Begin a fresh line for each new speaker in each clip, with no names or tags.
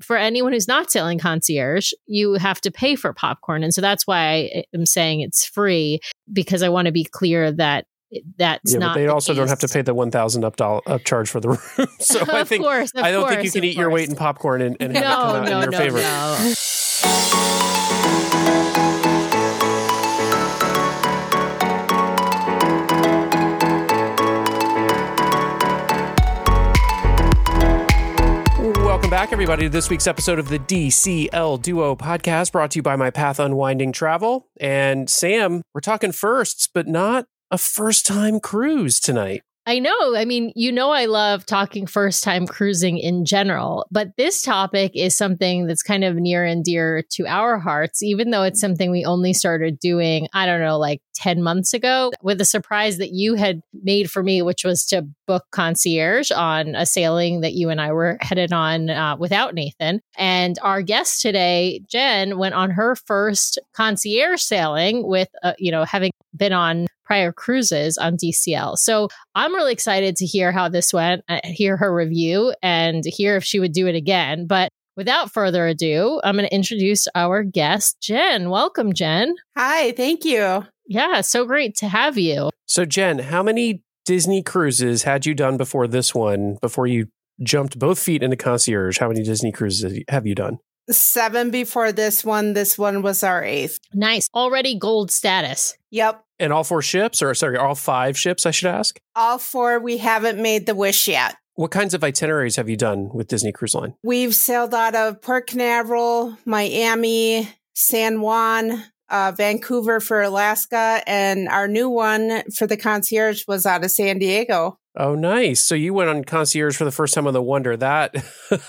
for anyone who's not selling concierge, you have to pay for popcorn. And so that's why I eh, am saying it's free because I want to be clear that that's
yeah,
not.
But they
the
also don't have to pay the one thousand up dollar up charge for the room. so I think
course,
I don't think you can eat your weight in popcorn and, and have it
no,
come out
no,
in your
no,
favor. Back, everybody, to this week's episode of the DCL Duo podcast brought to you by My Path Unwinding Travel. And Sam, we're talking firsts, but not a first time cruise tonight.
I know. I mean, you know, I love talking first time cruising in general, but this topic is something that's kind of near and dear to our hearts, even though it's something we only started doing, I don't know, like 10 months ago, with a surprise that you had made for me, which was to book concierge on a sailing that you and I were headed on uh, without Nathan. And our guest today, Jen, went on her first concierge sailing with, uh, you know, having been on prior cruises on DCL. So I'm really excited to hear how this went, uh, hear her review, and hear if she would do it again. But without further ado, I'm going to introduce our guest, Jen. Welcome, Jen.
Hi, thank you.
Yeah, so great to have you.
So, Jen, how many Disney cruises had you done before this one, before you jumped both feet into concierge? How many Disney cruises have you done?
Seven before this one. This one was our eighth.
Nice. Already gold status.
Yep.
And all four ships, or sorry, all five ships, I should ask?
All four, we haven't made the wish yet.
What kinds of itineraries have you done with Disney Cruise Line?
We've sailed out of Port Canaveral, Miami, San Juan, uh, Vancouver for Alaska, and our new one for the concierge was out of San Diego.
Oh, nice. So you went on concierge for the first time on the Wonder. That, that is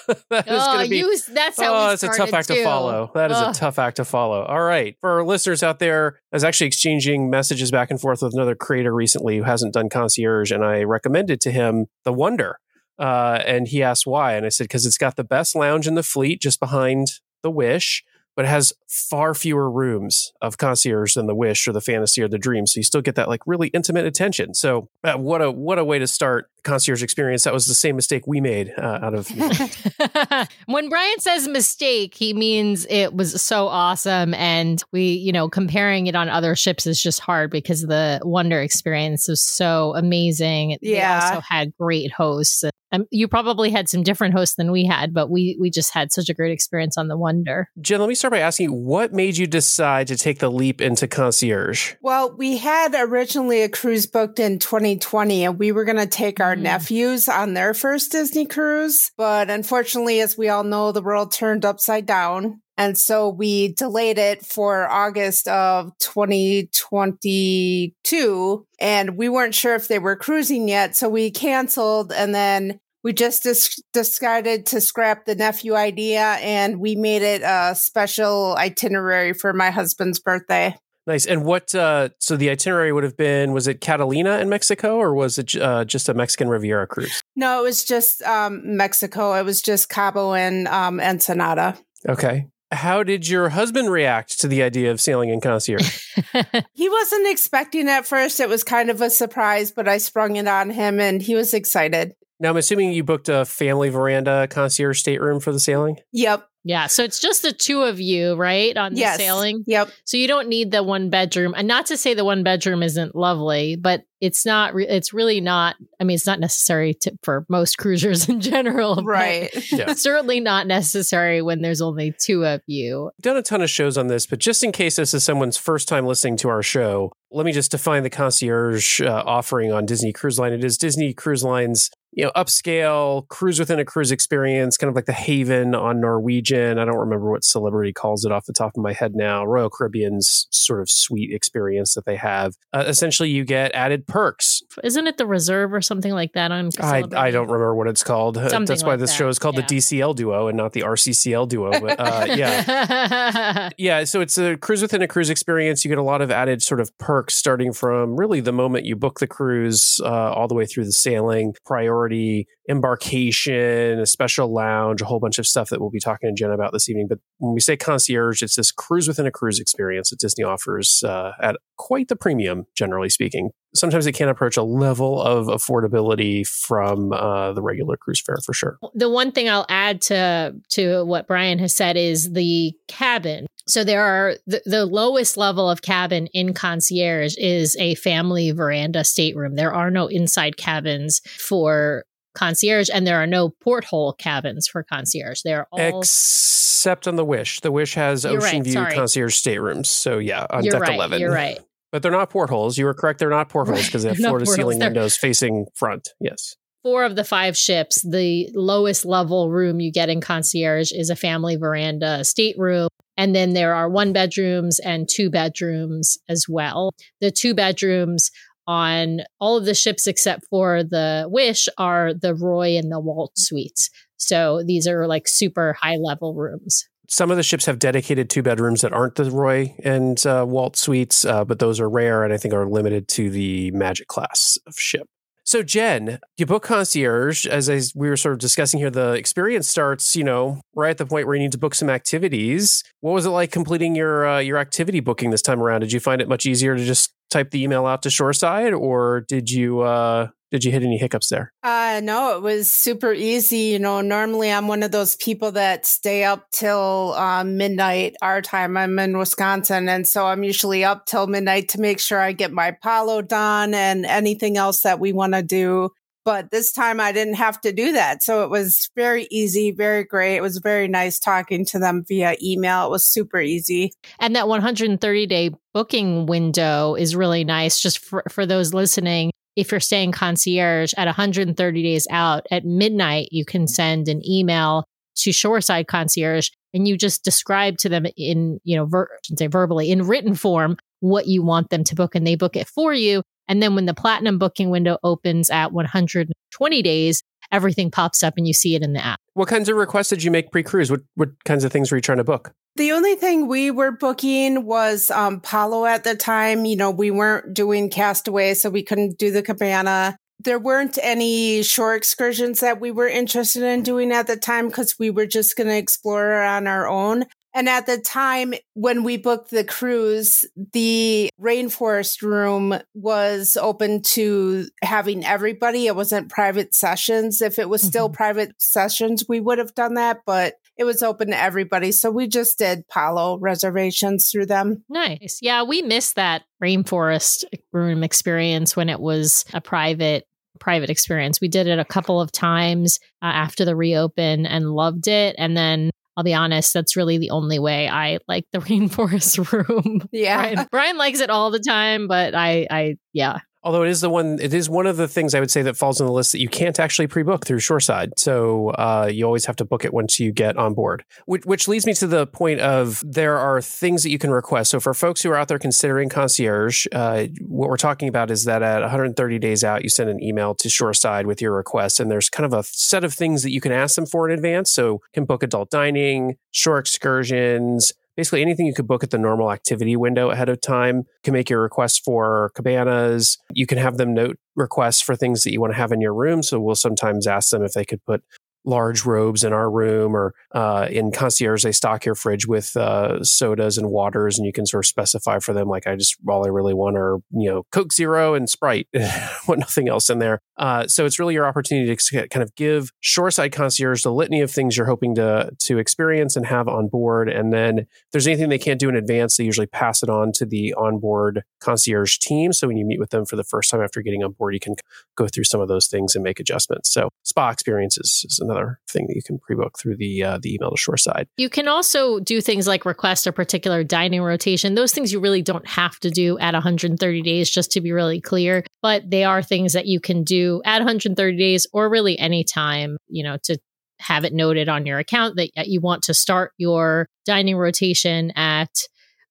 oh,
going to be.
you, that's how
oh,
we
it's a tough
started,
act to follow. That is
Ugh.
a tough act to follow. All right. For our listeners out there, I was actually exchanging messages back and forth with another creator recently who hasn't done concierge, and I recommended to him the Wonder. Uh, and he asked why. And I said, because it's got the best lounge in the fleet just behind the Wish, but it has far fewer rooms of concierge than the Wish or the Fantasy or the Dream. So you still get that like really intimate attention. So uh, what a what a way to start concierge experience. That was the same mistake we made uh, out of
when Brian says mistake, he means it was so awesome. And we, you know, comparing it on other ships is just hard because the Wonder experience was so amazing. They
Yeah.
also had great hosts. Um, you probably had some different hosts than we had, but we we just had such a great experience on the Wonder.
Jen, let me start by asking you, what made you decide to take the leap into concierge?
Well, we had originally a cruise booked in 2020 and we were going to take our
Mhm.
nephews on their first Disney cruise. But unfortunately, as we all know, the world turned upside down. And so we delayed it for August of 2022. And we weren't sure if they were cruising yet. So we canceled and then we just dis- decided to scrap the nephew idea and we made it a special itinerary for my husband's birthday.
Nice. And what, uh, so the itinerary would have been, was it Catalina in Mexico or was it uh, just a Mexican Riviera cruise?
No, it was just um, Mexico. It was just Cabo and um, Ensenada.
Okay. How did your husband react to the idea of sailing in concierge?
He wasn't expecting it at first. It was kind of a surprise, but I sprung it on him and he was excited.
now, I'm assuming you booked a family veranda concierge stateroom for the sailing?
Yep.
Yeah, so it's just the two of you, right, on the
Yes.
sailing.
Yep.
So you don't need the one bedroom, and not to say the one bedroom isn't lovely, but it's not. Re- it's really not. I mean, it's not necessary to, for most cruisers in general,
Right.
Yeah.
certainly not necessary when there's only two of you.
done a ton of shows on this, but just in case this is someone's first time listening to our show, let me just define the concierge uh, offering on Disney Cruise Line. It is Disney Cruise Line's you know upscale cruise within a cruise experience, kind of like the Haven on Norwegian. I don't remember what celebrity calls it off the top of my head now. Royal Caribbean's sort of suite experience that they have. Uh, essentially, you get added perks.
Isn't it the reserve or something like that on?
I, I don't remember what it's called. Uh,
Something
That's why
like
this
that,
show is called
yeah.
the DCL Duo and not the RCCL Duo. But uh, yeah. Yeah, so it's a cruise within a cruise experience. You get a lot of added sort of perks starting from really the moment you book the cruise uh, all the way through the sailing, priority, embarkation, a special lounge, a whole bunch of stuff that we'll be talking to Jen about this evening. But when we say concierge, it's this cruise within a cruise experience that Disney offers uh, at quite the premium, generally speaking. Sometimes it can't approach a level of affordability from uh, the regular cruise fare for sure.
The one thing I'll add to to what Brian has said is the cabin. So there are the, the lowest level of cabin in concierge is a family veranda stateroom. There are no inside cabins for concierge and there are no porthole cabins for concierge. They're all
except on the Wish. The Wish has
You're
ocean
right,
view
sorry.
concierge staterooms. So yeah, on
you're
deck
right.
11.
You're right.
But they're not portholes. You were correct. They're not portholes because they have floor to ceiling windows facing front. Yes.
four of the five ships, the lowest level room you get in concierge is a family veranda stateroom. And then there are one bedrooms and two bedrooms as well. The two bedrooms on all of the ships except for the Wish are the Roy and the Walt suites. So these are like super high level rooms.
Some of the ships have dedicated two bedrooms that aren't the Roy and uh, Walt suites, uh, but those are rare and I think are limited to the Magic class of ship. So, Jen, you book concierge. As I, we were sort of discussing here, the experience starts, you know, right at the point where you need to book some activities. What was it like completing your uh, your activity booking this time around? Did you find it much easier to just type the email out to Shoreside, or did you uh, did you hit any hiccups there?
Uh, no, it was super easy. You know, normally I'm one of those people that stay up till um, midnight our time. I'm in Wisconsin. And so I'm usually up till midnight to make sure I get my Palo done and anything else that we want to do. But this time I didn't have to do that. So it was very easy, very great. It was very nice talking to them via email. It was super easy.
And that 130 day booking window is really nice just for, for those listening. If you're staying concierge at 130 days out at midnight, you can send an email to Shoreside Concierge and you just describe to them in, you know, ver- say verbally, in written form, what you want them to book and they book it for you. And then when the platinum booking window opens at 120 days, everything pops up and you see it in the app.
What kinds of requests did you make pre cruise? What what kinds of things were you trying to book?
The only thing we were booking was um, Palo at the time. You know, we weren't doing Castaway, so we couldn't do the cabana. There weren't any shore excursions that we were interested in doing at the time because we were just going to explore on our own. And at the time when we booked the cruise, the rainforest room was open to having everybody. It wasn't private sessions. If it was still
Mhm.
private sessions, we would have done that, but it was open to everybody. So we just did Palo reservations through them.
Nice. Yeah, we missed that rainforest room experience when it was a private private experience. We did it a couple of times uh, after the reopen and loved it. And then I'll be honest, that's really the only way I like the rainforest room.
Yeah.
Brian, Brian likes it all the time, but I, I, yeah,
Although it is the one, it is one of the things I would say that falls on the list that you can't actually pre-book through Shoreside. So uh, you always have to book it once you get on board. Which, which leads me to the point of there are things that you can request. So for folks who are out there considering concierge, uh, what we're talking about is that at 130 days out, you send an email to Shoreside with your request, and there's kind of a set of things that you can ask them for in advance. So can book adult dining, shore excursions, basically anything you could book at the normal activity window ahead of time. You can make your requests for cabanas. You can have them note requests for things that you want to have in your room. So we'll sometimes ask them if they could put large robes in our room or uh, in concierge they stock your fridge with uh, sodas and waters and you can sort of specify for them like i just all i really want are you know coke zero and sprite. Want nothing else in there. Uh, so it's really your opportunity to kind of give shoreside concierge the litany of things you're hoping to to experience and have on board and then if there's anything they can't do in advance they usually pass it on to the onboard concierge team. So when you meet with them for the first time after getting on board you can go through some of those things and make adjustments. So spa experiences is another thing that you can pre-book through the uh, the email to shoreside
You can also do things like request a particular dining rotation. Those things you really don't have to do at 130 days, just to be really clear. But they are things that you can do at 130 days or really any time, you know, to have it noted on your account that you want to start your dining rotation at,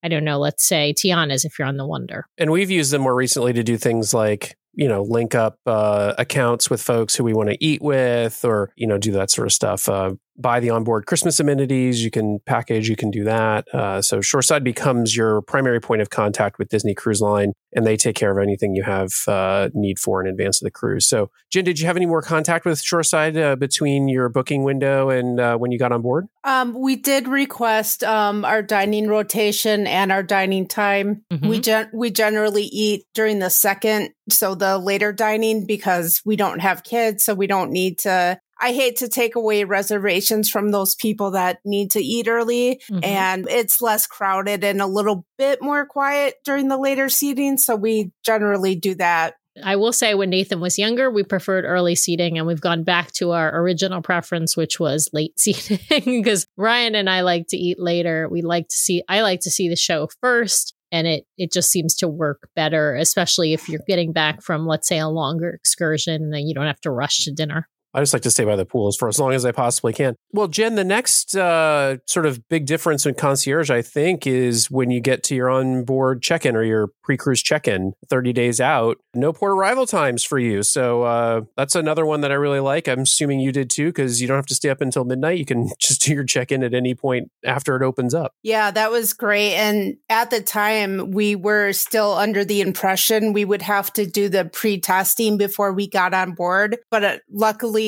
I don't know, let's say Tiana's if you're on the Wonder.
and we've used them more recently to do things like you know link up uh, accounts with folks who we want to eat with or you know do that sort of stuff uh, buy the onboard Christmas amenities, you can package, you can do that. Uh, so Shoreside becomes your primary point of contact with Disney Cruise Line, and they take care of anything you have uh, need for in advance of the cruise. So, Jen, did you have any more contact with Shoreside uh, between your booking window and uh, when you got on board?
Um, we did request um, our dining rotation and our dining time. Mm-hmm. We gen- we generally eat during the second, so the later dining because we don't have kids, so we don't need to I hate to take away reservations from those people that need to eat early mm-hmm. and it's less crowded and a little bit more quiet during the later seating. So we generally do that.
I will say when Nathan was younger, we preferred early seating and we've gone back to our original preference, which was late seating because Ryan and I like to eat later. We like to see, I like to see the show first and it it just seems to work better especially if you're getting back from let's say a longer excursion and you don't have to rush to dinner
I just like to stay by the pools for as long as I possibly can. Well, Jen, the next uh, sort of big difference in concierge, I think, is when you get to your onboard check in or your pre cruise check in 30 days out, no port arrival times for you. So uh, that's another one that I really like. I'm assuming you did too, because you don't have to stay up until midnight. You can just do your check in at any point after it opens up.
Yeah, that was great. And at the time, we were still under the impression we would have to do the pre testing before we got on board. But uh,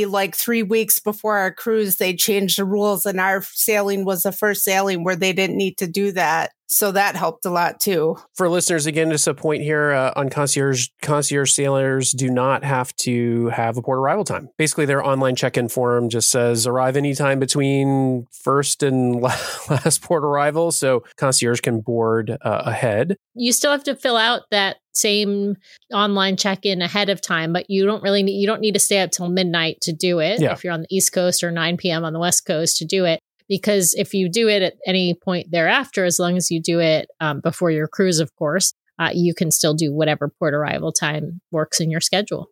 like three weeks before our cruise, they changed the rules and our sailing was the first sailing where they didn't need to do that. So that helped a lot too.
For listeners, again, just a point here uh, on concierge, concierge sailors do not have to have a port arrival time. Basically, their online check-in form just says arrive anytime between first and last port arrival. So concierge can board uh, ahead.
You still have to fill out that same online check-in ahead of time, but you don't really need, you don't need to stay up till midnight to do it. Yeah. If you're on the East Coast or 9 p.m. on the West Coast to do it because if you do it at any point thereafter, as long as you do it um, before your cruise, of course, uh, you can still do whatever port arrival time works in your schedule.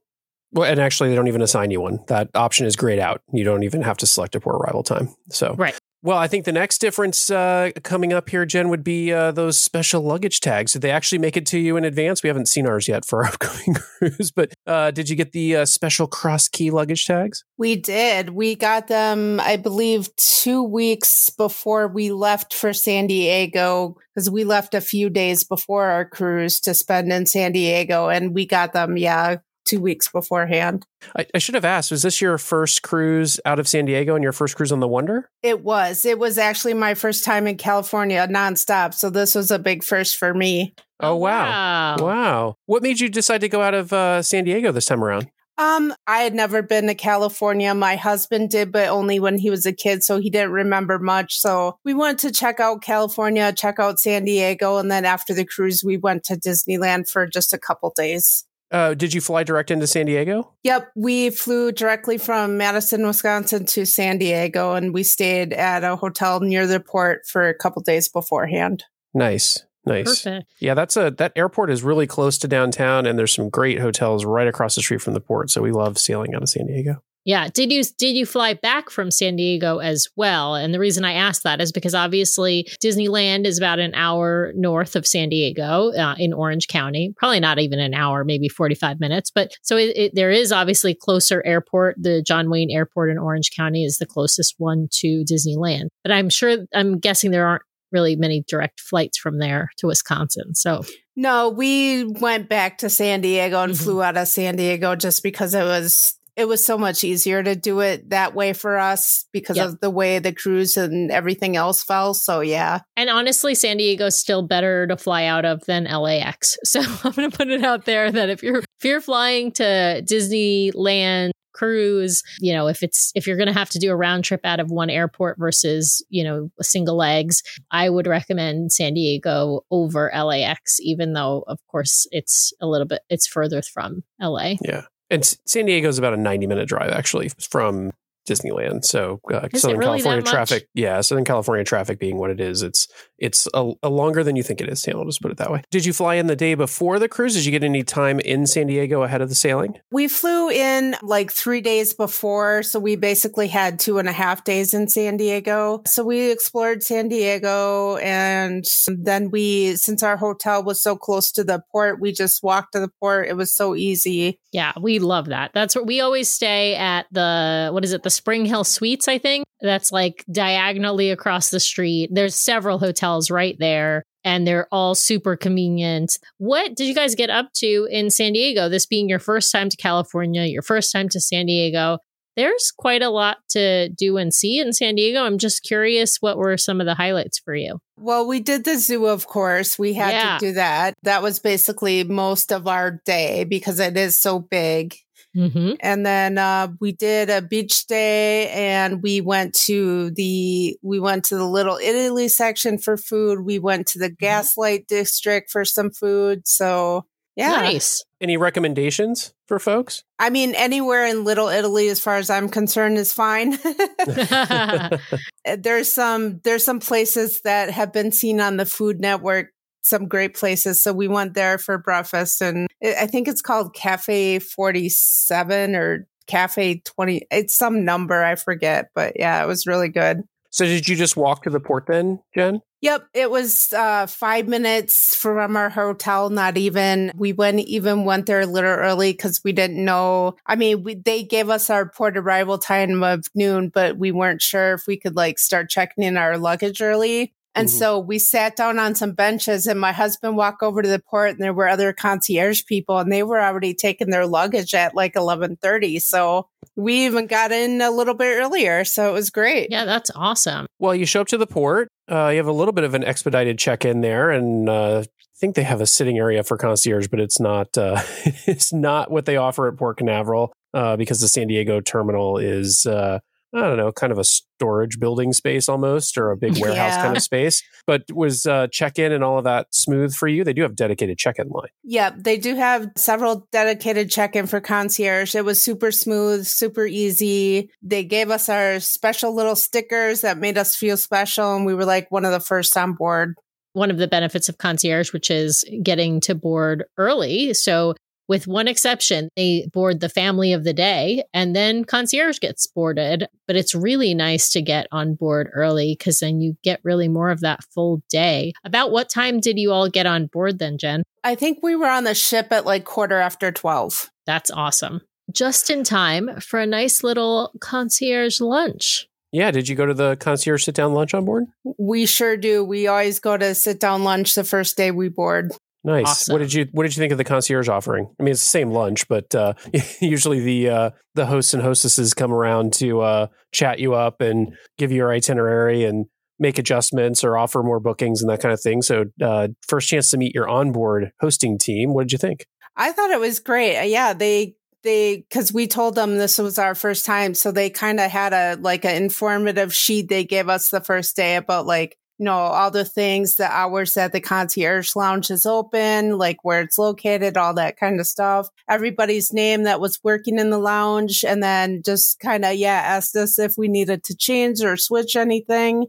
Well, and actually, they don't even assign you one. That option is grayed out. You don't even have to select a port arrival time. So,
right.
Well, I think the next difference uh, coming up here, Jen, would be uh, those special luggage tags. Did they actually make it to you in advance? We haven't seen ours yet for our upcoming cruise, but uh, did you get the uh, special cross key luggage tags?
We did. We got them, I believe, two weeks before we left for San Diego because we left a few days before our cruise to spend in San Diego, and we got them, yeah, two weeks beforehand.
I, I, should have asked, was this your first cruise out of San Diego and your first cruise on the Wonder?
It was. It was actually my first time in California nonstop. So this was a big first for me.
Oh, wow. Wow. wow. What made you decide to go out of uh, San Diego this time around?
Um, I had never been to California. My husband did, but only when he was a kid, so he didn't remember much. So we went to check out California, check out San Diego, and then after the cruise, we went to Disneyland for just a couple days.
Uh, did you fly direct into San Diego?
Yep, we flew directly from Madison, Wisconsin to San Diego, and we stayed at a hotel near the port for a couple days beforehand.
Nice, nice. Perfect. Yeah, that's a that airport is really close to downtown, and there's some great hotels right across the street from the port. So we love sailing out of San Diego.
Yeah. Did you did you fly back from San Diego as well? And the reason I asked that is because obviously Disneyland is about an hour north of San Diego uh, in Orange County. Probably not even an hour, maybe forty five minutes. But so it, it, there is obviously closer airport. The John Wayne Airport in Orange County is the closest one to Disneyland. But I'm sure I'm guessing there aren't really many direct flights from there to Wisconsin. So
no, we went back to San Diego and mm-hmm. flew out of San Diego just because it was it was so much easier to do it that way for us because yep. of the way the cruise and everything else fell. So yeah.
And honestly, San Diego's still better to fly out of than LAX. So I'm going to put it out there that if you're if you're flying to Disneyland cruise, you know, if it's if you're going to have to do a round trip out of one airport versus, you know, single legs, I would recommend San Diego over LAX even though of course it's a little bit it's further from LA.
Yeah. And San Diego is about a 90 minute drive actually from Disneyland. So uh, Southern
really
California traffic, yeah, Southern California traffic being what it is, it's it's a, a, longer than you think it is. I'll just put it that way. Did you fly in the day before the cruise? Did you get any time in San Diego ahead of the sailing?
We flew in like three days before, so we basically had two and a half days in San Diego. So we explored San Diego, and then we, since our hotel was so close to the port, we just walked to the port. It was so easy.
Yeah, we love that. That's what we always stay at the what is it, the Spring Hill Suites, I think. That's like diagonally across the street. There's several hotels right there and they're all super convenient. What did you guys get up to in San Diego? This being your first time to California, your first time to San Diego. There's quite a lot to do and see in San Diego. I'm just curious what were some of the highlights for you?
Well, we did the zoo, of course. We had yeah. to do that. That was basically most of our day because it is so big. Mm-hmm. And then uh, we did a beach day, and we went to the we went to the Little Italy section for food. We went to the mm-hmm. Gaslight District for some food. So yeah,
nice.
Any recommendations for folks?
I mean, anywhere in Little Italy, as far as I'm concerned, is fine. there's some there's some places that have been seen on the Food Network some great places. So we went there for breakfast and I think it's called Cafe 47 or Cafe 20. It's some number, I forget, but yeah, it was really good.
So did you just walk to the port then, Jen?
Yep, it was uh, five minutes from our hotel. Not even we went even went there a little early because we didn't know. I mean, we, they gave us our port arrival time of noon, but we weren't sure if we could like start checking in our luggage early. And mm-hmm. so we sat down on some benches and my husband walked over to the port and there were other concierge people and they were already taking their luggage at like 11:30. So we even got in a little bit earlier, so it was great.
Yeah, that's awesome.
Well, you show up to the port, uh, you have a little bit of an expedited check-in there and uh, I think they have a sitting area for concierge, but it's not uh, it's not what they offer at Port Canaveral uh, because the San Diego terminal is uh, I don't know, kind of a storage building space almost, or a big warehouse yeah. kind of space. But was uh, check in and all of that smooth for you? They do have dedicated check in line.
Yeah, they do have several dedicated check in for concierge. It was super smooth, super easy. They gave us our special little stickers that made us feel special, and we were like one of the first on board
one of the benefits of concierge, which is getting to board early. So with one exception. They board the family of the day and then concierge gets boarded. But it's really nice to get on board early because then you get really more of that full day. About what time did you all get on board then, Jen?
I think we were on the ship at like quarter after 12.
That's awesome. Just in time for a nice little concierge lunch.
Yeah, did you go to the concierge sit down lunch on board?
We sure do. We always go to sit down lunch the first day we board.
Nice. Awesome. What did you What did you think of the concierge offering? I mean, it's the same lunch, but uh, usually the uh, the hosts and hostesses come around to uh, chat you up and give you your itinerary and make adjustments or offer more bookings and that kind of thing. So, uh, first chance to meet your onboard hosting team. What did you think?
I thought it was great. Uh, yeah, they they because we told them this was our first time, so they kind of had a like an informative sheet they gave us the first day about like you know, all the things, the hours that the concierge lounge is open, like where it's located, all that kind of stuff. Everybody's name that was working in the lounge. And then just kind of, yeah, asked us if we needed to change or switch anything.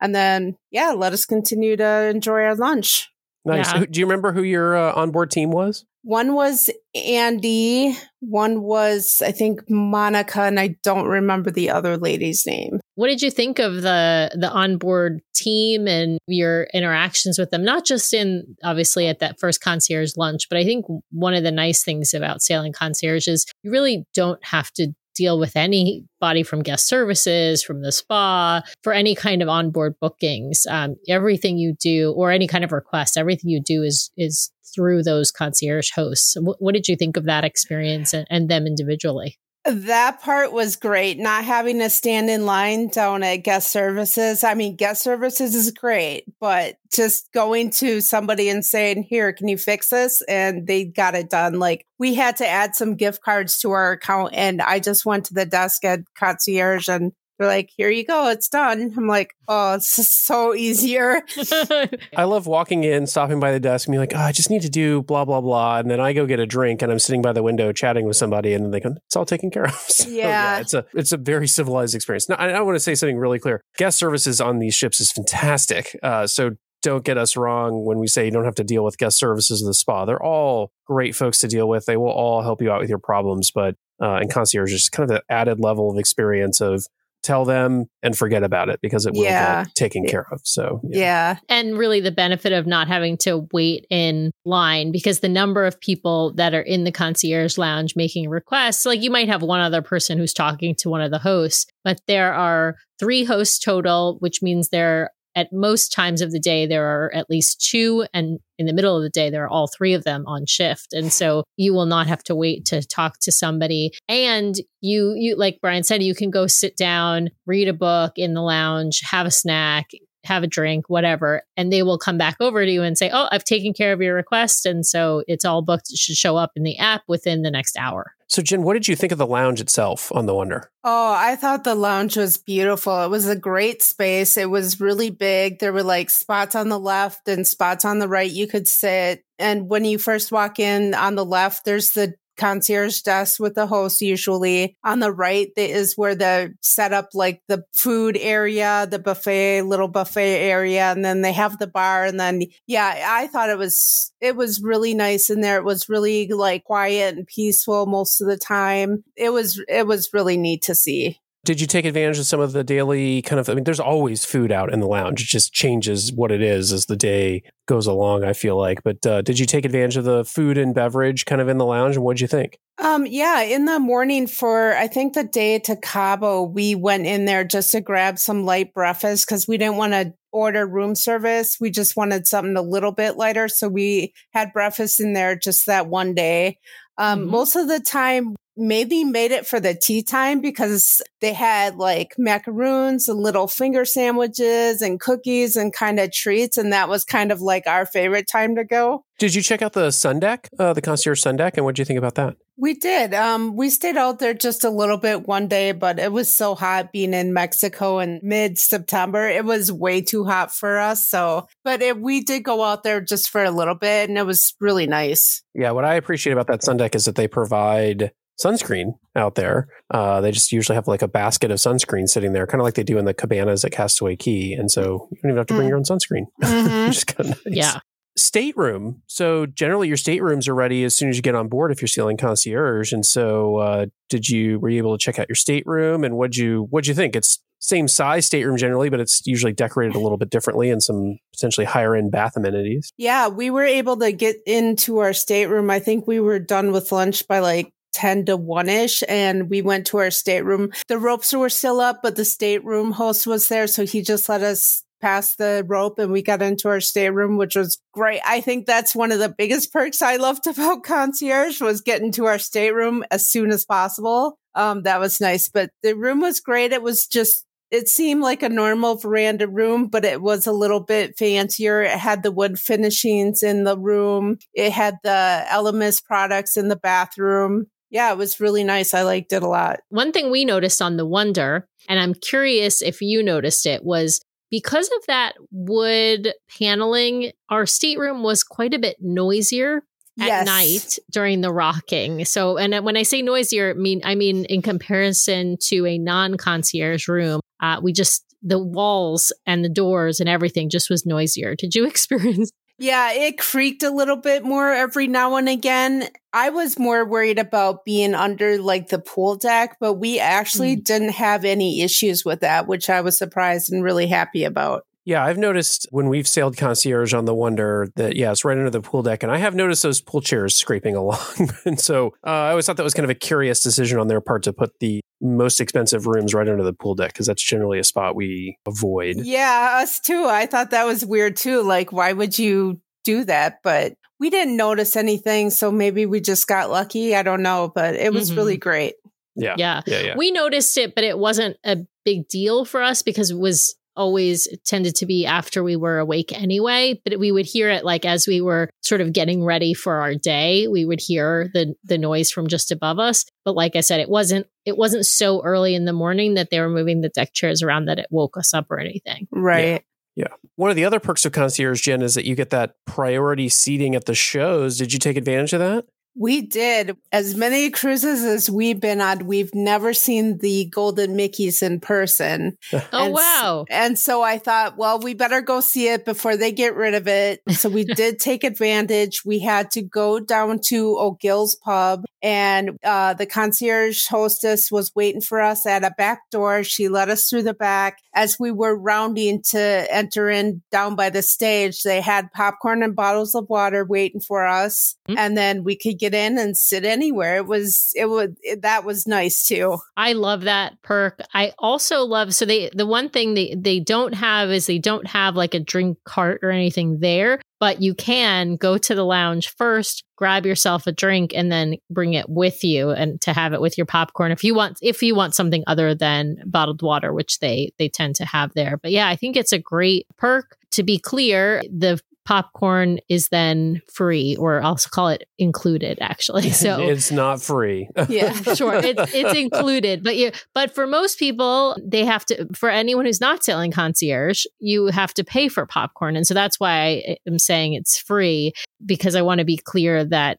And then, yeah, let us continue to enjoy our lunch.
Nice. Yeah. Do you remember who your uh, onboard team was?
One was Andy. One was, I think, Monica, and I don't remember the other lady's name.
What did you think of the the onboard team and your interactions with them? Not just in obviously at that first concierge lunch, but I think one of the nice things about sailing concierge is you really don't have to deal with anybody from guest services, from the spa, for any kind of onboard bookings. Um, everything you do, or any kind of request, everything you do is is through those concierge hosts. What, what did you think of that experience and, and them individually?
That part was great. Not having to stand in line down at guest services. I mean, guest services is great, but just going to somebody and saying, here, can you fix this? And they got it done. Like we had to add some gift cards to our account and I just went to the desk at concierge and they're like, here you go, it's done. I'm like, oh, it's so easier.
I love walking in, stopping by the desk, and being like, oh, I just need to do blah, blah, blah. And then I go get a drink and I'm sitting by the window chatting with somebody, and then they go, it's all taken care of.
So, yeah. yeah.
It's a it's a very civilized experience. Now, I, I want to say something really clear. Guest services on these ships is fantastic. Uh, so don't get us wrong when we say you don't have to deal with guest services of the spa. They're all great folks to deal with. They will all help you out with your problems, but uh, and concierge is kind of the added level of experience of tell them and forget about it because it will
Yeah.
get taken care of. So
Yeah.
and really the benefit of not having to wait in line because the number of people that are in the concierge lounge making requests like you might have one other person who's talking to one of the hosts but there are three hosts total which means there at most times of the day there are at least two and in the middle of the day there are all three of them on shift. And so you will not have to wait to talk to somebody. And you you like brian said you can go sit down read a book in the lounge have a snack have a drink, whatever, and they will come back over to you and say, "Oh, I've taken care of your request," and so it's all booked. It should show up in the app within the next hour.
So, Jen, what did you think of the lounge itself on the Wonder?
Oh, I thought the lounge was beautiful. It was a great space. It was really big. There were like spots on the left and spots on the right you could sit. And when you first walk in on the left, there's the concierge desk with the host usually. On the right is where the set up like the food area the buffet little buffet area and then they have the bar and then yeah i thought it was it was really nice in there. It was really like quiet and peaceful most of the time. It was it was really neat to see
Did you take advantage of some of the daily kind of? I mean, there's always food out in the lounge. It just changes what it is as the day goes along. I feel like, but uh, did you take advantage of the food and beverage kind of in the lounge? And what'd you think?
Um, yeah, in the morning for I think the day to Cabo, we went in there just to grab some light breakfast because we didn't want to order room service. We just wanted something a little bit lighter. So we had breakfast in there just that one day. Um,
Mhm.
most of the time maybe made it for the tea time because they had like macaroons and little finger sandwiches and cookies and kind of treats. And that was kind of like our favorite time to go.
Did you check out the sun deck, uh, the concierge sun deck, and what did you think about that?
We did. Um, we stayed out there just a little bit one day, but it was so hot being in Mexico in mid September. It was way too hot for us. So, but it, we did go out there just for a little bit and it was really nice.
Yeah, what I appreciate about that sun deck is that they provide sunscreen out there. Uh, they just usually have like a basket of sunscreen sitting there, kind of like they do in the cabanas at Castaway Cay, and so you don't even have to bring
Mm.
your own sunscreen.
Mhm.
Which is kind of nice.
Yeah.
stateroom. So generally, your staterooms are ready as soon as you get on board if you're stealing concierge. And so, uh, did you were you able to check out your stateroom and what'd you what'd you think? It's same size stateroom generally, but it's usually decorated a little bit differently and some potentially higher end bath amenities.
Yeah, we were able to get into our stateroom. I think we were done with lunch by like 10 to 1 ish, and we went to our stateroom. The ropes were still up, but the stateroom host was there. So he just let us pass the rope and we got into our stateroom, which was great. I think that's one of the biggest perks I loved about concierge was getting to our stateroom as soon as possible. Um, that was nice, but the room was great. It was just it seemed like a normal veranda room, but it was a little bit fancier. It had the wood finishings in the room. It had the Elemis products in the bathroom. Yeah, it was really nice. I liked it a lot.
One thing we noticed on the Wonder, and I'm curious if you noticed it, was because of that wood paneling, our stateroom was quite a bit noisier at
Yes.
night during the rocking. So, and when I say noisier, I mean I mean in comparison to a non-concierge room, uh, we just the walls and the doors and everything just was noisier. Did you experience?
Yeah, it creaked a little bit more every now and again. I was more worried about being under like the pool deck, but we actually didn't have any issues with that, which I was surprised and really happy about.
Yeah, I've noticed when we've sailed concierge on the Wonder that yeah, it's right under the pool deck, and I have noticed those pool chairs scraping along, and so uh, I always thought that was kind of a curious decision on their part to put the most expensive rooms right under the pool deck because that's generally a spot we avoid.
Yeah, us too. I thought that was weird too. Like, why would you do that? But we didn't notice anything. So maybe we just got lucky. I don't know, but it was
Mhm.
really great.
Yeah,
Yeah.
yeah, yeah.
We noticed it, but it wasn't a big deal for us because it was always tended to be after we were awake anyway. But we would hear it like as we were sort of getting ready for our day, we would hear the the noise from just above us. But like I said, it wasn't it wasn't so early in the morning that they were moving the deck chairs around that it woke us up or anything.
Right. Yeah.
One of the other perks of concierge, Jen, is that you get that priority seating at the shows. Did you take advantage of that?
We did as many cruises as we've been on. We've never seen the golden Mickeys in person.
Oh
And s-
wow.
And so I thought, well, we better go see it before they get rid of it. So we did take advantage. We had to go down to O'Gill's pub and uh, the concierge hostess was waiting for us at a back door. She led us through the back. As we were rounding to enter in down by the stage, they had popcorn and bottles of water waiting for us, mm-hmm. and then we could get in and sit anywhere. It was it was it, that was nice too.
I love that perk. I also love so they the one thing they they don't have is they don't have like a drink cart or anything there but you can go to the lounge first, grab yourself a drink and then bring it with you and to have it with your popcorn if you want if you want something other than bottled water which they they tend to have there. But yeah, I think it's a great perk. To be clear, the popcorn is then free or I'll call it included actually. So
it's not free.
yeah, sure. It's it's included. But you but for most people, they have to for anyone who's not selling concierge, you have to pay for popcorn. And so that's why I am saying it's free because I want to be clear that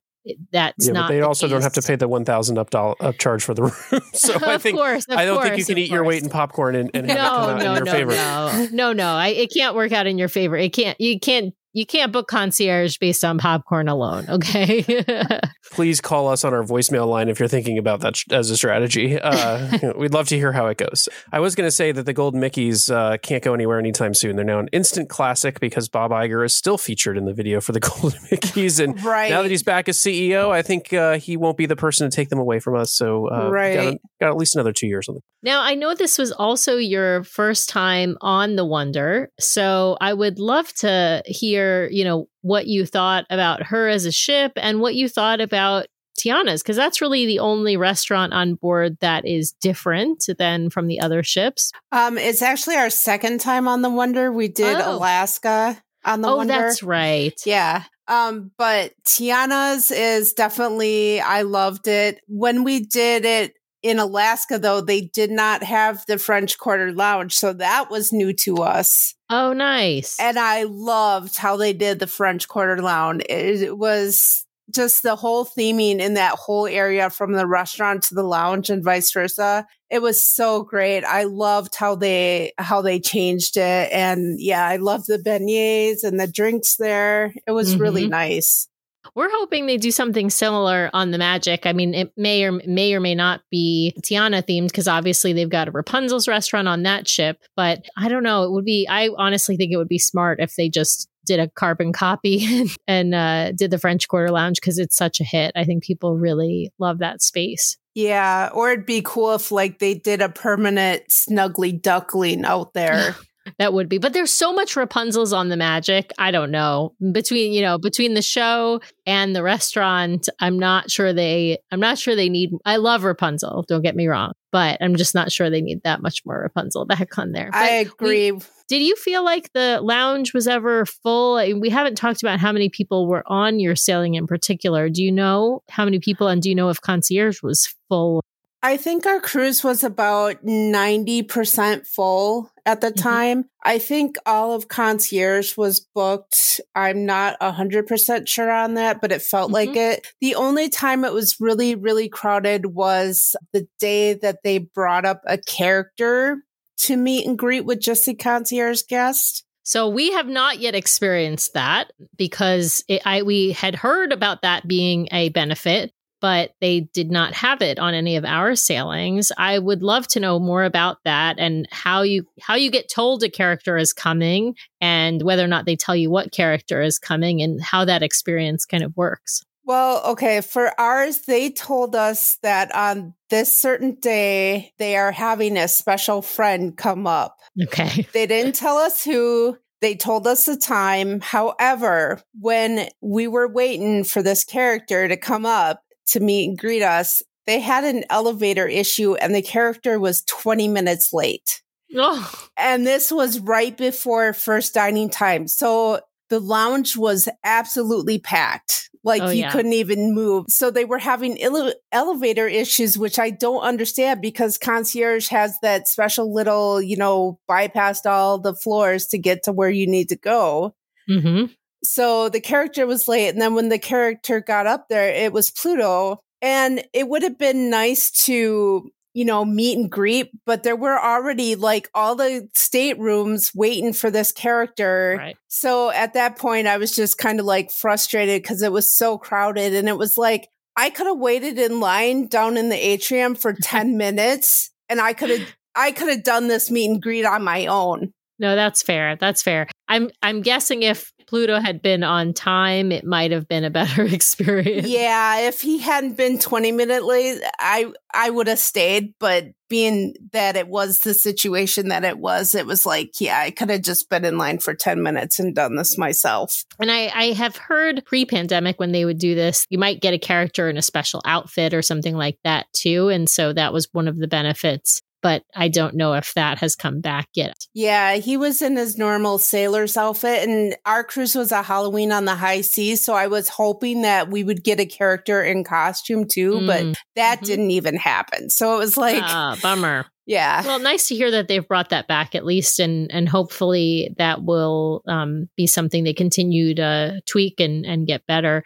that's yeah, not.
But they
the
also
case.
don't have to pay the one thousand up dollar up charge for the room. so I think
course,
I don't
course,
think you can eat
course.
your weight in popcorn and, and have
no,
it come out
no,
in your
no,
favor.
No, no, no. I, it can't work out in your favor. It can't. You can't you can't book concierge based on popcorn alone. Okay.
Please call us on our voicemail line if you're thinking about that as a strategy. Uh, we'd love to hear how it goes. I was going to say that the Golden Mickeys uh, can't go anywhere anytime soon. They're now an instant classic because Bob Iger is still featured in the video for the Golden Mickeys. And
right.
now that he's back as CEO, I think uh, he won't be the person to take them away from us. So, uh,
right.
got, got at least another two years on them.
Now, I know this was also your first time on The Wonder. So I would love to hear, you know, what you thought about her as a ship and what you thought about Tiana's, because that's really the only restaurant on board that is different than from the other ships.
Um, it's actually our second time on the Wonder. We did
Oh.
Alaska on the
oh,
Wonder.
that's right.
Yeah. Um, but Tiana's is definitely I loved it. When we did it in Alaska though, they did not have the French Quarter Lounge, so that was new to us.
Oh, nice.
And I loved how they did the French Quarter Lounge. It, it was just the whole theming in that whole area from the restaurant to the lounge and vice versa. It was so great. I loved how they how they changed it. And yeah, I loved the beignets and the drinks there. It was really
Mhm.
nice.
We're hoping they do something similar on the Magic. I mean, it may or may or may not be Tiana themed because obviously they've got a Rapunzel's restaurant on that ship. But I don't know. It would be. I honestly think it would be smart if they just did a carbon copy and uh, did the French Quarter Lounge because it's such a hit. I think people really love that space.
Yeah, or it'd be cool if like they did a permanent snuggly duckling out there.
That would be, but there's so much Rapunzel's on the Magic. I don't know between you know between the show and the restaurant. I'm not sure they. I'm not sure they need. I love Rapunzel. Don't get me wrong, but I'm just not sure they need that much more Rapunzel back on there.
I
But we-
agree.
did you feel like the lounge was ever full? I- We haven't talked about how many people were on your sailing in particular. Do you know how many people, and do you know if concierge was full?
I think our cruise was about 90% full at the
Mhm.
time. I think all of concierge was booked. I'm not 100% sure on that, but it felt like it. The only time it was really, really crowded was the day that they brought up a character to meet and greet with just the concierge guest.
So we have not yet experienced that because it, I we had heard about that being a benefit, but they did not have it on any of our sailings. I would love to know more about that and how you how you get told a character is coming and whether or not they tell you what character is coming and how that experience kind of works.
Well, okay, for ours, they told us that on this certain day, they are having a special friend come up.
Okay.
They didn't tell us who. They told us the time. However, when we were waiting for this character to come up to meet and greet us, they had an elevator issue and the character was 20 minutes late.
Oh,
And this was right before first dining time. So the lounge was absolutely packed. Like
Oh,
you
yeah.
couldn't even move. So they were having ele- elevator issues, which I don't understand because concierge has that special little, you know, bypassed all the floors to get to where you need to go.
hmm
So the character was late. And then when the character got up there, it was Pluto. And it would have been nice to, you know, meet and greet, but there were already like all the staterooms waiting for this character.
right.
So at that point, I was just kind of like frustrated because it was so crowded. And it was like, I could have waited in line down in the atrium for 10 minutes and I could have I could have done this meet and greet on my own.
No, that's fair. That's fair. I'm I'm guessing if Pluto had been on time, it might have been a better experience.
Yeah, if he hadn't been 20 minutes late, I I would have stayed, but being that it was the situation that it was, it was like, yeah, I could have just been in line for 10 minutes and done this myself.
And I, I have heard pre pandemic when they would do this, you might get a character in a special outfit or something like that too. And so that was one of the benefits but I don't know if that has come back yet.
Yeah, he was in his normal sailor's outfit, and our cruise was a Halloween on the high seas. So I was hoping that we would get a character in costume too, mm. but that mm-hmm. didn't even happen. So it was like,
ah, bummer.
Yeah.
Well, nice to hear that they've brought that back at least, and and hopefully that will um, be something they continue to tweak and and get better.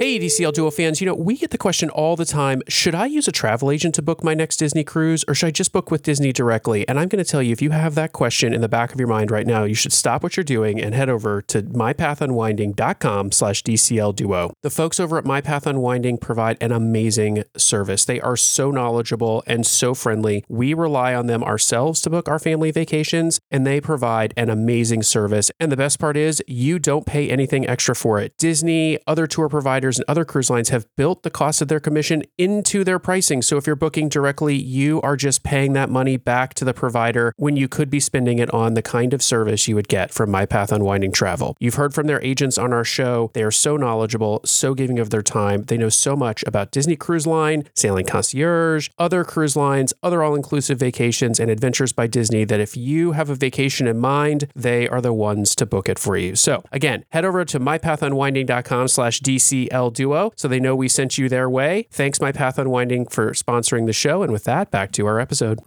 Hey, DCL Duo fans, you know, we get the question all the time should I use a travel agent to book my next Disney cruise or should I just book with Disney directly? And I'm going to tell you, if you have that question in the back of your mind right now, you should stop what you're doing and head over to mypathunwinding.com slash DCL Duo. The folks over at MyPath Unwinding provide an amazing service. They are so knowledgeable and so friendly. We rely on them ourselves to book our family vacations, and they provide an amazing service. And the best part is, you don't pay anything extra for it. Disney, other tour providers, and other cruise lines have built the cost of their commission into their pricing. So if you're booking directly, you are just paying that money back to the provider when you could be spending it on the kind of service you would get from MyPath Unwinding Travel. You've heard from their agents on our show. They are so knowledgeable, so giving of their time. They know so much about Disney Cruise Line, Sailing Concierge, other cruise lines, other all inclusive vacations, and adventures by Disney that if you have a vacation in mind, they are the ones to book it for you. So again, head over to mypathunwinding.com slash DC L Duo, so they know we sent you their way. Thanks, My Path Unwinding, for sponsoring the show. And with that, back to our episode.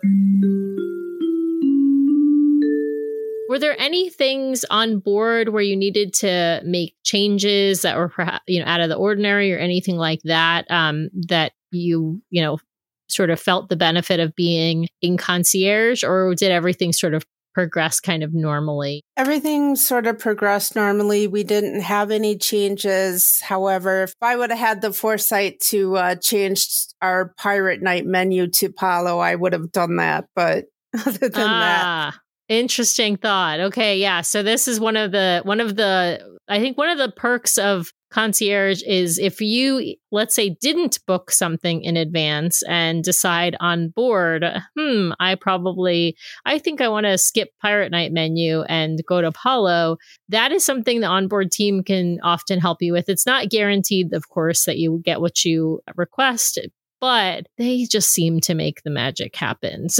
Were there any things on board where you needed to make changes that were perhaps you know out of the ordinary or anything like that um, that you you know sort of felt the benefit of being in concierge, or did everything sort of progress kind of normally?
Everything sort of progressed normally. We didn't have any changes. However, if I would have had the foresight to uh, change our pirate night menu to Palo, I would have done that. But other than ah. that,
Interesting thought. Okay, yeah. So this is one of the one of the I think one of the perks of concierge is if you let's say didn't book something in advance and decide on board, hmm, I probably I think I want to skip pirate night menu and go to Palo. that is something the onboard team can often help you with. It's not guaranteed of course that you get what you request, but they just seem to make the magic happen.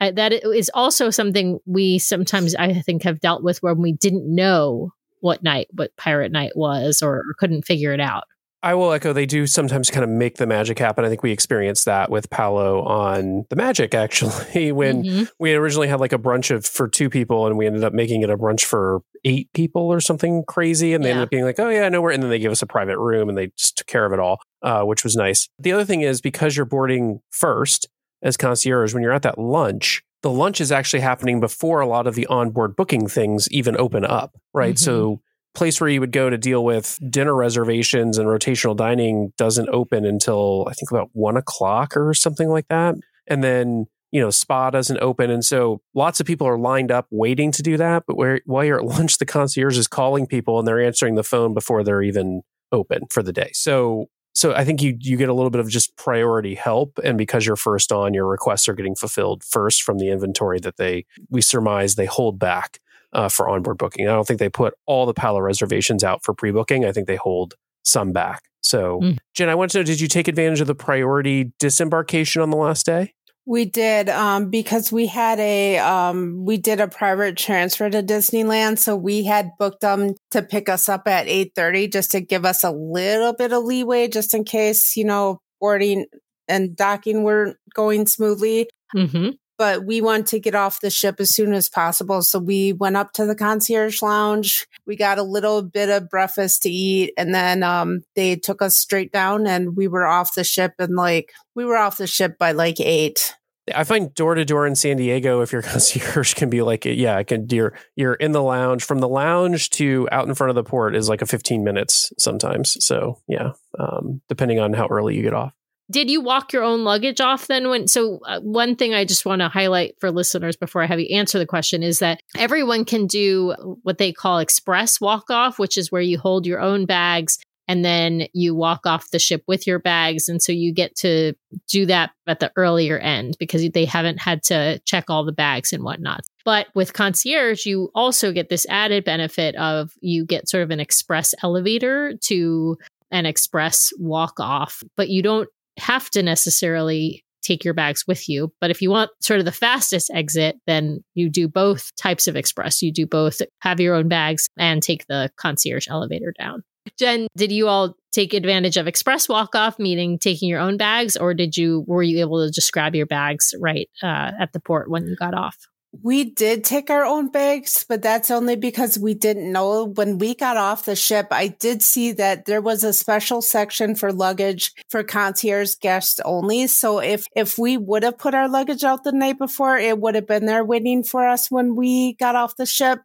So uh, that is also something we sometimes I think have dealt with when we didn't know what night what pirate night was or, or couldn't figure it out.
I will echo they do sometimes kind of make the magic happen. I think we experienced that with Palo on the magic actually when mm-hmm. we originally had like a brunch of for two people and we ended up making it a brunch for eight people or something crazy and they yeah. ended up being like, "Oh yeah, I know where." And then they gave us a private room and they just took care of it all, uh, which was nice. The other thing is because you're boarding first, as concierge, when you're at that lunch, the lunch is actually happening before a lot of the onboard booking things even open up, right? Mm-hmm. So place where you would go to deal with dinner reservations and rotational dining doesn't open until I think about one o'clock or something like that. And then, you know, spa doesn't open. And so lots of people are lined up waiting to do that. But where, while you're at lunch, the concierge is calling people and they're answering the phone before they're even open for the day. So so I think you you get a little bit of just priority help, and because you're first on, your requests are getting fulfilled first from the inventory that they we surmise they hold back uh, for onboard booking. I don't think they put all the Palo reservations out for pre booking. I think they hold some back. So, mm. Jen, I want to know: Did you take advantage of the priority disembarkation on the last day?
We did um, because we had a um, we did a private transfer to Disneyland, so we had booked them to pick us up at eight thirty, just to give us a little bit of leeway, just in case you know boarding and docking weren't going smoothly. Mm-hmm. But we want to get off the ship as soon as possible, so we went up to the concierge lounge. We got a little bit of breakfast to eat, and then um, they took us straight down, and we were off the ship. And like we were off the ship by like eight
I find door to door in San Diego, if your concierge can be like, yeah, I can. You're you're in the lounge. From the lounge to out in front of the port is like a 15 minutes sometimes. So yeah, um, depending on how early you get off.
Did you walk your own luggage off then? When so uh, one thing I just want to highlight for listeners before I have you answer the question is that everyone can do what they call express walk off, which is where you hold your own bags and then you walk off the ship with your bags. And so you get to do that at the earlier end because they haven't had to check all the bags and whatnot. But with concierge, you also get this added benefit of you get sort of an express elevator to an express walk off, but you don't have to necessarily take your bags with you. But if you want sort of the fastest exit, then you do both types of express. You do both have your own bags and take the concierge elevator down. Jen, did you all take advantage of express walk off, meaning taking your own bags, or did you were you able to just grab your bags right uh, at the port when you got off?
We did take our own bags, but that's only because we didn't know when we got off the ship. I did see that there was a special section for luggage for concierge guests only. So if, if we would have put our luggage out the night before, it would have been there waiting for us when we got off the ship.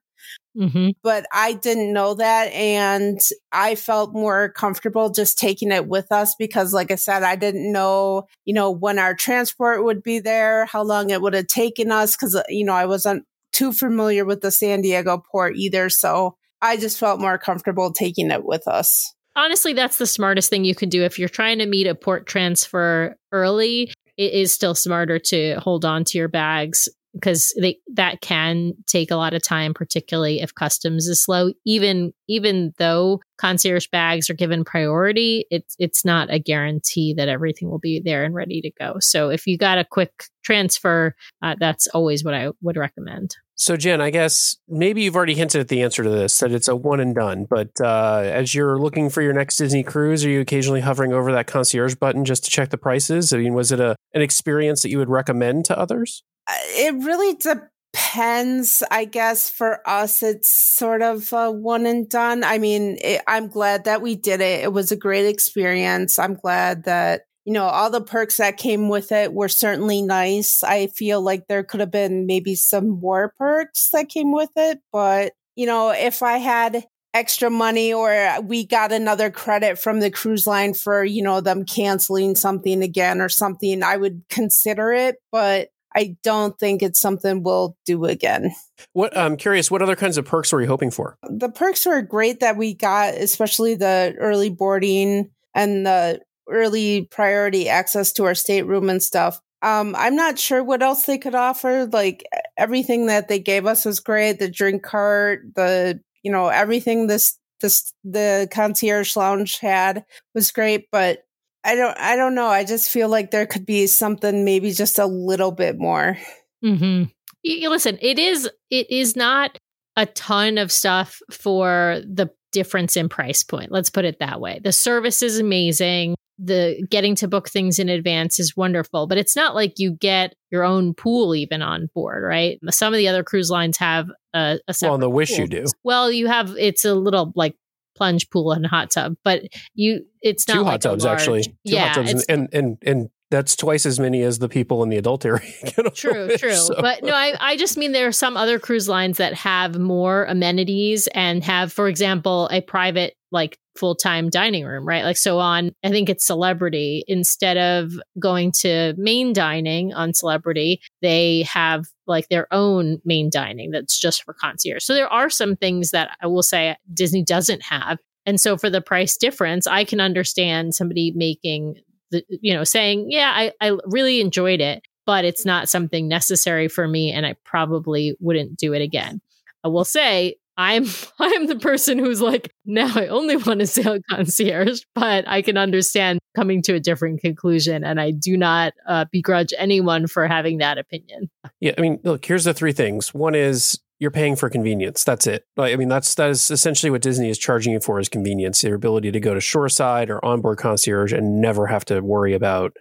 Mm-hmm. But I didn't know that. And I felt more comfortable just taking it with us because, like I said, I didn't know, you know, when our transport would be there, how long it would have taken us. Cause, you know, I wasn't too familiar with the San Diego port either. So I just felt more comfortable taking it with us.
Honestly, that's the smartest thing you can do. If you're trying to meet a port transfer early, it is still smarter to hold on to your bags because they that can take a lot of time particularly if customs is slow. Even even though concierge bags are given priority it's it's not a guarantee that everything will be there and ready to go. So if you got a quick transfer uh, that's always what i would recommend.
So jen i guess maybe you've already hinted at the answer to this that it's a one and done but uh, as you're looking for your next disney cruise are you occasionally hovering over that concierge button just to check the prices? I mean was it a an experience that you would recommend to others
it really depends. I guess for us, it's sort of a one and done. I mean, it, I'm glad that we did it. It was a great experience. I'm glad that you know, all the perks that came with it were certainly nice. I feel like there could have been maybe some more perks that came with it, but you know, if I had extra money or we got another credit from the cruise line for, you know, them canceling something again or something, I would consider it, but I don't think it's something we'll do again.
What I'm curious, what other kinds of perks were you hoping for?
The perks were great that we got, especially the early boarding and the early priority access to our stateroom and stuff. Um, I'm not sure what else they could offer. Like everything that they gave us was great. The drink cart, the you know everything this this the concierge lounge had was great, but I don't I don't know. I just feel like there could be something maybe just a little bit more.
Mm-hmm. You, listen, it is it is not a ton of stuff for the difference in price point. Let's put it that way. The service is amazing. The getting to book things in advance is wonderful, but it's not like you get your own pool even on board, right? Some of the other cruise lines have a, a
well, on the Wish pool. you do.
Well, you have it's a little like plunge pool and hot tub, but you it's not
two
like
hot tubs
large,
actually. Two
yeah,
hot tubs and, and, and and that's twice as many as the people in the adult area.
true, wish, true. So. But no, I, I just mean there are some other cruise lines that have more amenities and have, for example, a private like full time dining room, right? Like so on, I think it's Celebrity. Instead of going to main dining on Celebrity, they have like their own main dining that's just for concierge. So there are some things that I will say Disney doesn't have. And so for the price difference, I can understand somebody making the, you know, saying, yeah, I, I really enjoyed it, but it's not something necessary for me. And I probably wouldn't do it again. I will say I'm I'm the person who's like, now I only want to sail concierge, but I can understand coming to a different conclusion, and I do not uh, begrudge anyone for having that opinion.
Yeah, I mean, look, here's the three things. One is you're paying for convenience. That's it. Like, I mean, that's that is essentially what Disney is charging you for is convenience, your ability to go to shoreside or onboard concierge and never have to worry about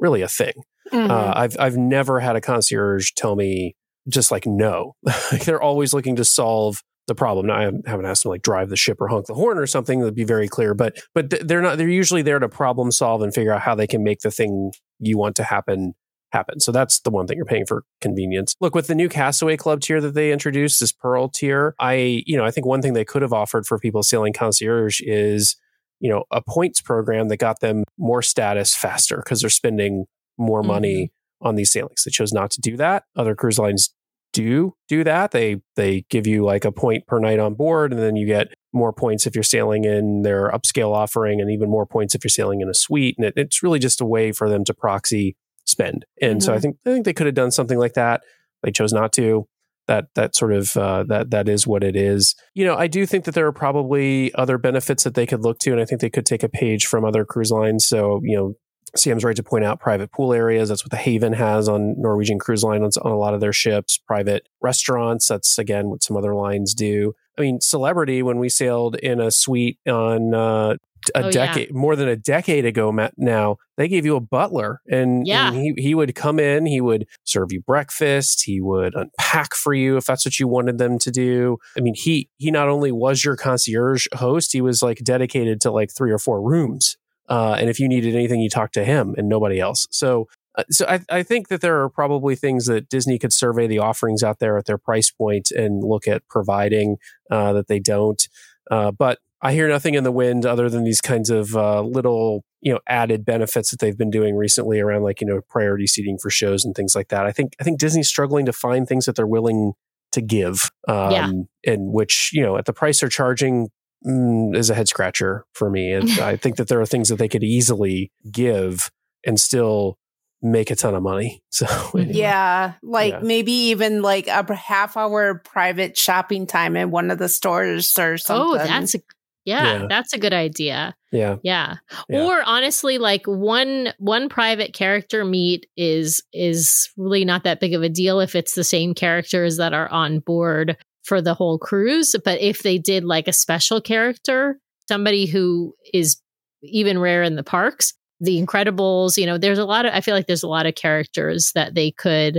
really a thing. Mm-hmm. Uh, I've I've never had a concierge tell me just like no. They're always looking to solve the problem. Now, I haven't asked them like drive the ship or honk the horn or something. That'd be very clear. But but they're not. They're usually there to problem solve and figure out how they can make the thing you want to happen happen. So that's the one thing you're paying for convenience. Look, with the new Castaway Club tier that they introduced, this Pearl tier, I, you know, I think one thing they could have offered for people sailing concierge is, you know, a points program that got them more status faster because they're spending more mm-hmm. money on these sailings. They chose not to do that. Other cruise lines do do that. They they give you like a point per night on board, and then you get more points if you're sailing in their upscale offering, and even more points if you're sailing in a suite. And it, it's really just a way for them to proxy spend. And mm-hmm. so I mm-hmm. think I think they could have done something like that. They chose not to. That that sort of uh, that that is what it is. You know, I do think that there are probably other benefits that they could look to, and I think they could take a page from other cruise lines. So you know, CM's right to point out private pool areas. That's what the Haven has on Norwegian Cruise Line on, on, a lot of their ships. Private restaurants. That's again what some other lines do. I mean, Celebrity when we sailed in a suite on uh, a oh, decade, yeah. more than a decade ago now, they gave you a butler, and, yeah. and he he would come in, he would serve you breakfast, he would unpack for you if that's what you wanted them to do. I mean, he he not only was your concierge host, he was like dedicated to like three or four rooms uh, and if you needed anything, you talked to him and nobody else. So, uh, so I, I, think that there are probably things that Disney could survey the offerings out there at their price point and look at providing uh, that they don't. Uh, but I hear nothing in the wind other than these kinds of uh, little, you know, added benefits that they've been doing recently around like you know priority seating for shows and things like that. I think I think Disney's struggling to find things that they're willing to give, um, yeah. and which you know at the price they're charging Mm, is a head scratcher for me. And I think that there are things that they could easily give and still make a ton of money. So
anyway. yeah, like yeah. maybe even like a half hour private shopping time in one of the stores or oh, something.
Oh, that's a, yeah, yeah, that's a good idea.
Yeah.
yeah. yeah. Or honestly like one one private character meet is is really not that big of a deal if it's the same characters that are on board for the whole cruise. But if they did like a special character, somebody who is even rare in the parks, the Incredibles, you know, there's a lot of, I feel like there's a lot of characters that they could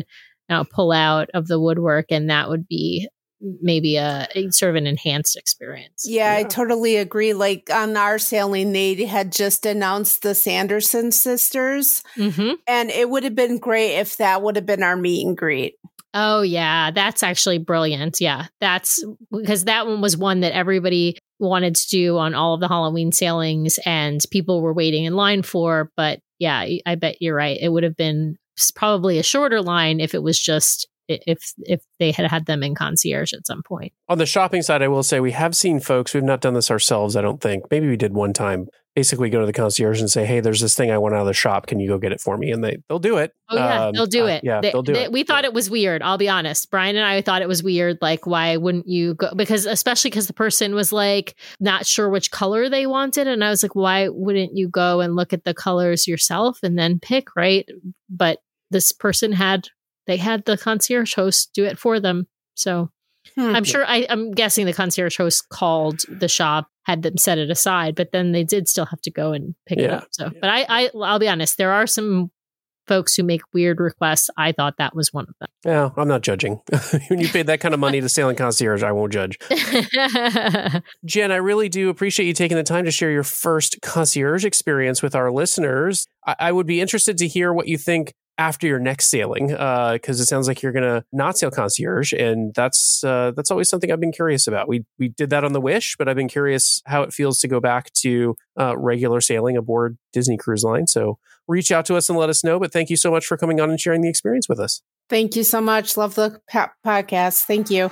you know, pull out of the woodwork, and that would be maybe a, a, sort of an enhanced experience.
Yeah, yeah, I totally agree. Like on our sailing, they had just announced the Sanderson sisters, mm-hmm. and it would have been great if that would have been our meet and greet.
Oh yeah, that's actually brilliant. Yeah, that's because that one was one that everybody wanted to do on all of the Halloween sailings and people were waiting in line for, but yeah, I bet you're right. It would have been probably a shorter line if it was just if if they had had them in concierge at some point.
On the shopping side, I will say we have seen folks. We've not done this ourselves. I don't think. Maybe we did one time. Basically, go to the concierge and say, "Hey, there's this thing I want out of the shop. Can you go get it for me?" And they they'll do it.
Oh yeah, um, they'll do it. Uh,
yeah, they, will do
they,
it.
We thought yeah. it was weird. I'll be honest. Brian and I thought it was weird. Like, why wouldn't you go? Because especially because the person was like not sure which color they wanted, and I was like, why wouldn't you go and look at the colors yourself and then pick right? But this person had they had the concierge host do it for them. So hmm. I'm sure I, I'm guessing the concierge host called the shop, had them set it aside, but then they did still have to go and pick yeah. it up. So, but I, I, I'll be honest, there are some folks who make weird requests. I thought that was one of them.
Yeah, I'm not judging. when you paid that kind of money to sailing concierge, I won't judge. Jen, I really do appreciate you taking the time to share your first concierge experience with our listeners. I, I would be interested to hear what you think after your next sailing because uh, it sounds like you're going to not sail concierge and that's uh, that's always something I've been curious about. We we did that on the Wish, but I've been curious how it feels to go back to uh, regular sailing aboard Disney Cruise Line. So reach out to us and let us know. But thank you so much for coming on and sharing the experience with us.
Thank you so much. Love the podcast. Thank you.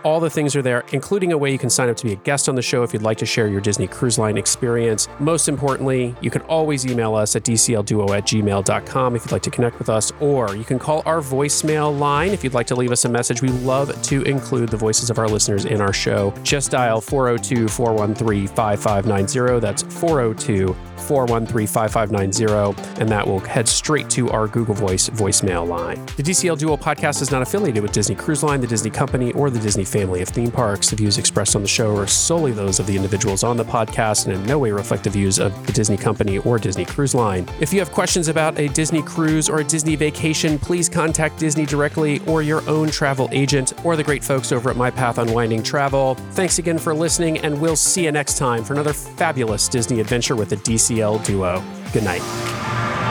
All the things are there, including a way you can sign up to be a guest on the show if you'd like to share your Disney Cruise Line experience. Most importantly, you can always email us at dclduo at gmail.com if you'd like to connect with us, or you can call our voicemail line if you'd like to leave us a message. We love to include the voices of our listeners in our show. Just dial 402 413 5590. That's 402 413 5590, and that will head straight to our Google Voice voicemail line. The DCL Duo podcast is not affiliated with Disney Cruise Line, the Disney Company, or the Disney family of theme parks. The views expressed on the show are solely those of the individuals on the podcast and in no way reflect the views of the Disney Company or Disney Cruise Line. If you have questions about a Disney cruise or a Disney vacation, please contact Disney directly or your own travel agent or the great folks over at My Path Unwinding Travel. Thanks again for listening, and we'll see you next time for another fabulous Disney adventure with the DCL duo. Good night.